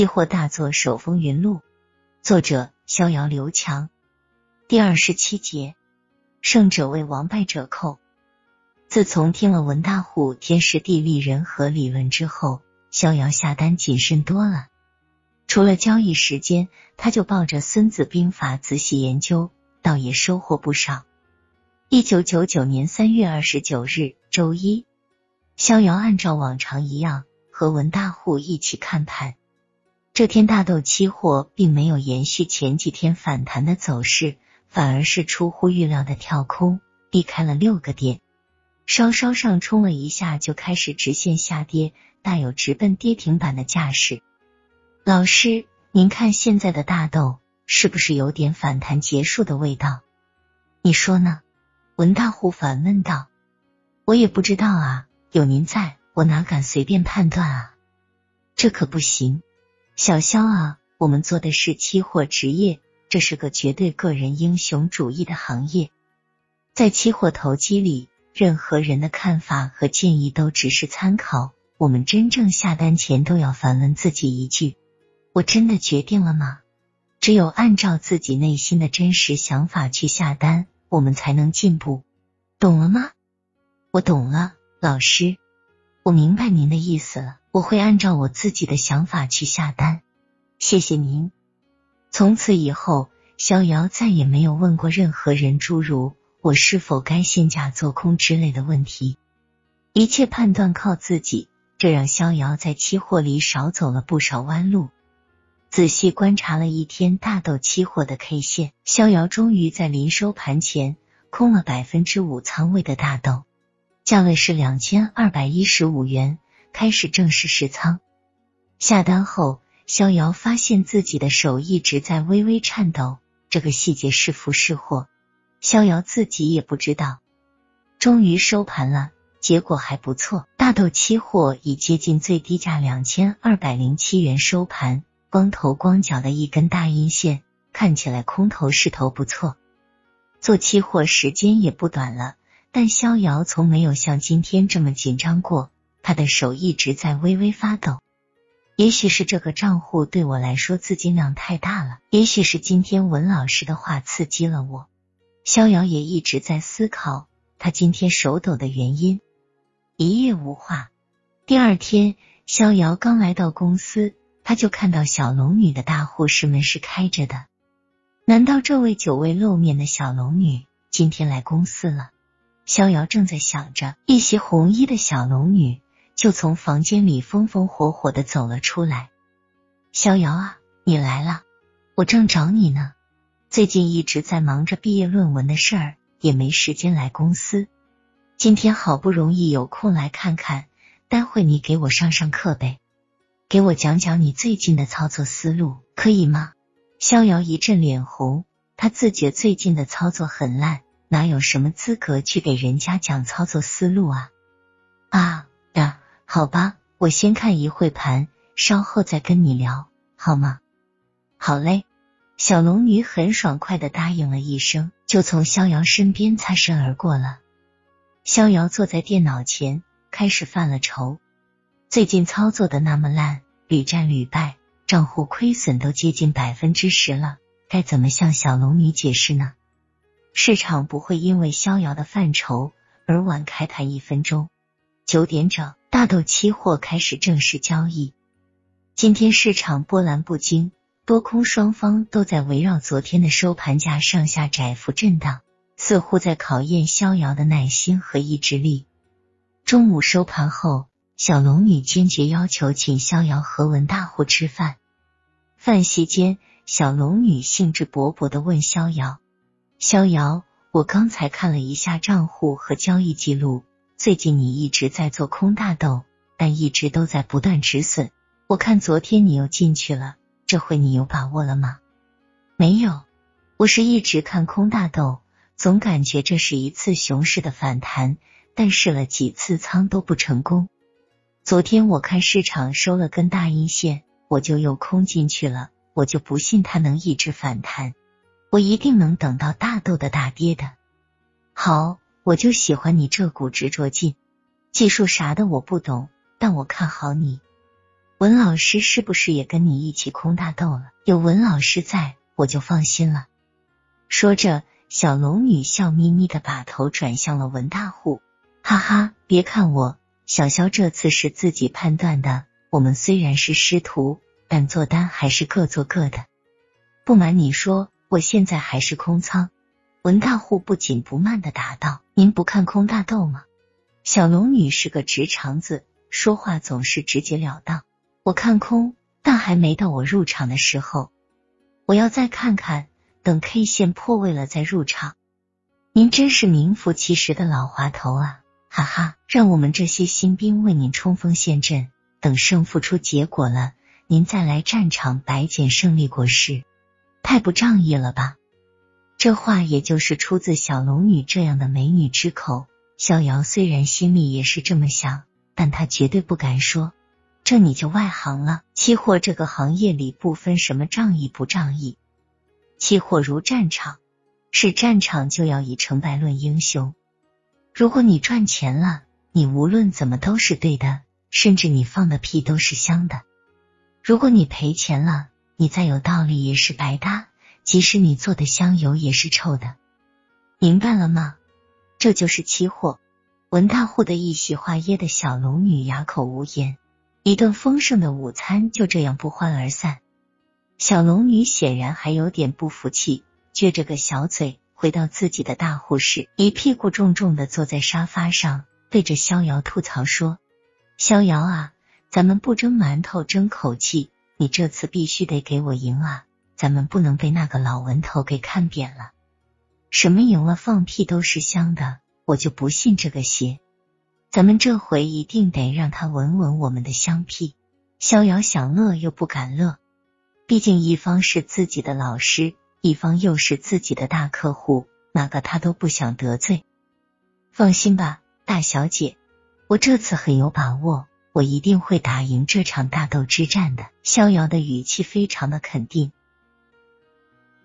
期货大作手风云录，作者逍遥刘强，第二十七节，胜者为王，败者寇。自从听了文大户天时地利人和理论之后，逍遥下单谨慎多了。除了交易时间，他就抱着《孙子兵法》仔细研究，倒也收获不少。一九九九年三月二十九日，周一，逍遥按照往常一样和文大户一起看盘。这天大豆期货并没有延续前几天反弹的走势，反而是出乎预料的跳空，低开了六个点，稍稍上冲了一下就开始直线下跌，大有直奔跌停板的架势。老师，您看现在的大豆是不是有点反弹结束的味道？你说呢？文大户反问道。我也不知道啊，有您在，我哪敢随便判断啊？这可不行。小肖啊，我们做的是期货职业，这是个绝对个人英雄主义的行业。在期货投机里，任何人的看法和建议都只是参考。我们真正下单前都要反问自己一句：我真的决定了吗？只有按照自己内心的真实想法去下单，我们才能进步。懂了吗？我懂了，老师，我明白您的意思了。我会按照我自己的想法去下单，谢谢您。从此以后，逍遥再也没有问过任何人诸如我是否该限价做空之类的问题，一切判断靠自己，这让逍遥在期货里少走了不少弯路。仔细观察了一天大豆期货的 K 线，逍遥终于在临收盘前空了百分之五仓位的大豆，价位是两千二百一十五元。开始正式试仓，下单后，逍遥发现自己的手一直在微微颤抖，这个细节是福是祸，逍遥自己也不知道。终于收盘了，结果还不错，大豆期货已接近最低价两千二百零七元收盘，光头光脚的一根大阴线，看起来空头势头不错。做期货时间也不短了，但逍遥从没有像今天这么紧张过。他的手一直在微微发抖，也许是这个账户对我来说资金量太大了，也许是今天文老师的话刺激了我。逍遥也一直在思考他今天手抖的原因。一夜无话。第二天，逍遥刚来到公司，他就看到小龙女的大护士门是开着的。难道这位久未露面的小龙女今天来公司了？逍遥正在想着，一袭红衣的小龙女。就从房间里风风火火的走了出来。逍遥啊，你来了，我正找你呢。最近一直在忙着毕业论文的事儿，也没时间来公司。今天好不容易有空来看看，待会你给我上上课呗，给我讲讲你最近的操作思路，可以吗？逍遥一阵脸红，他自觉最近的操作很烂，哪有什么资格去给人家讲操作思路啊？啊的！好吧，我先看一会盘，稍后再跟你聊，好吗？好嘞。小龙女很爽快的答应了一声，就从逍遥身边擦身而过了。逍遥坐在电脑前，开始犯了愁。最近操作的那么烂，屡战屡败，账户亏损都接近百分之十了，该怎么向小龙女解释呢？市场不会因为逍遥的犯愁而晚开盘一分钟。九点整。大豆期货开始正式交易。今天市场波澜不惊，多空双方都在围绕昨天的收盘价上下窄幅震荡，似乎在考验逍遥的耐心和意志力。中午收盘后，小龙女坚决要求请逍遥和文大户吃饭。饭席间，小龙女兴致勃勃的问逍遥：“逍遥，我刚才看了一下账户和交易记录。”最近你一直在做空大豆，但一直都在不断止损。我看昨天你又进去了，这回你有把握了吗？没有，我是一直看空大豆，总感觉这是一次熊市的反弹，但试了几次仓都不成功。昨天我看市场收了根大阴线，我就又空进去了。我就不信它能一直反弹，我一定能等到大豆的大跌的。好。我就喜欢你这股执着劲，技术啥的我不懂，但我看好你。文老师是不是也跟你一起空大豆了？有文老师在，我就放心了。说着，小龙女笑眯眯的把头转向了文大户，哈哈，别看我，小肖这次是自己判断的。我们虽然是师徒，但做单还是各做各的。不瞒你说，我现在还是空仓。文大户不紧不慢的答道：“您不看空大斗吗？”小龙女是个直肠子，说话总是直截了当。我看空，但还没到我入场的时候，我要再看看。等 K 线破位了再入场，您真是名副其实的老滑头啊！哈哈，让我们这些新兵为您冲锋陷阵，等胜负出结果了，您再来战场白捡胜利果实，太不仗义了吧？这话也就是出自小龙女这样的美女之口。逍遥虽然心里也是这么想，但他绝对不敢说。这你就外行了，期货这个行业里不分什么仗义不仗义。期货如战场，是战场就要以成败论英雄。如果你赚钱了，你无论怎么都是对的，甚至你放的屁都是香的；如果你赔钱了，你再有道理也是白搭，即使你做的香油也是臭的。明白了吗？这就是期货。文大户的一席话噎得小龙女哑口无言，一顿丰盛的午餐就这样不欢而散。小龙女显然还有点不服气，撅着个小嘴回到自己的大户室，一屁股重重的坐在沙发上，对着逍遥吐槽说：“逍遥啊，咱们不争馒头争口气，你这次必须得给我赢啊！咱们不能被那个老文头给看扁了。什么赢了放屁都是香的，我就不信这个邪！咱们这回一定得让他闻闻我们的香屁。”逍遥想乐又不敢乐。毕竟一方是自己的老师，一方又是自己的大客户，哪个他都不想得罪。放心吧，大小姐，我这次很有把握，我一定会打赢这场大斗之战的。逍遥的语气非常的肯定。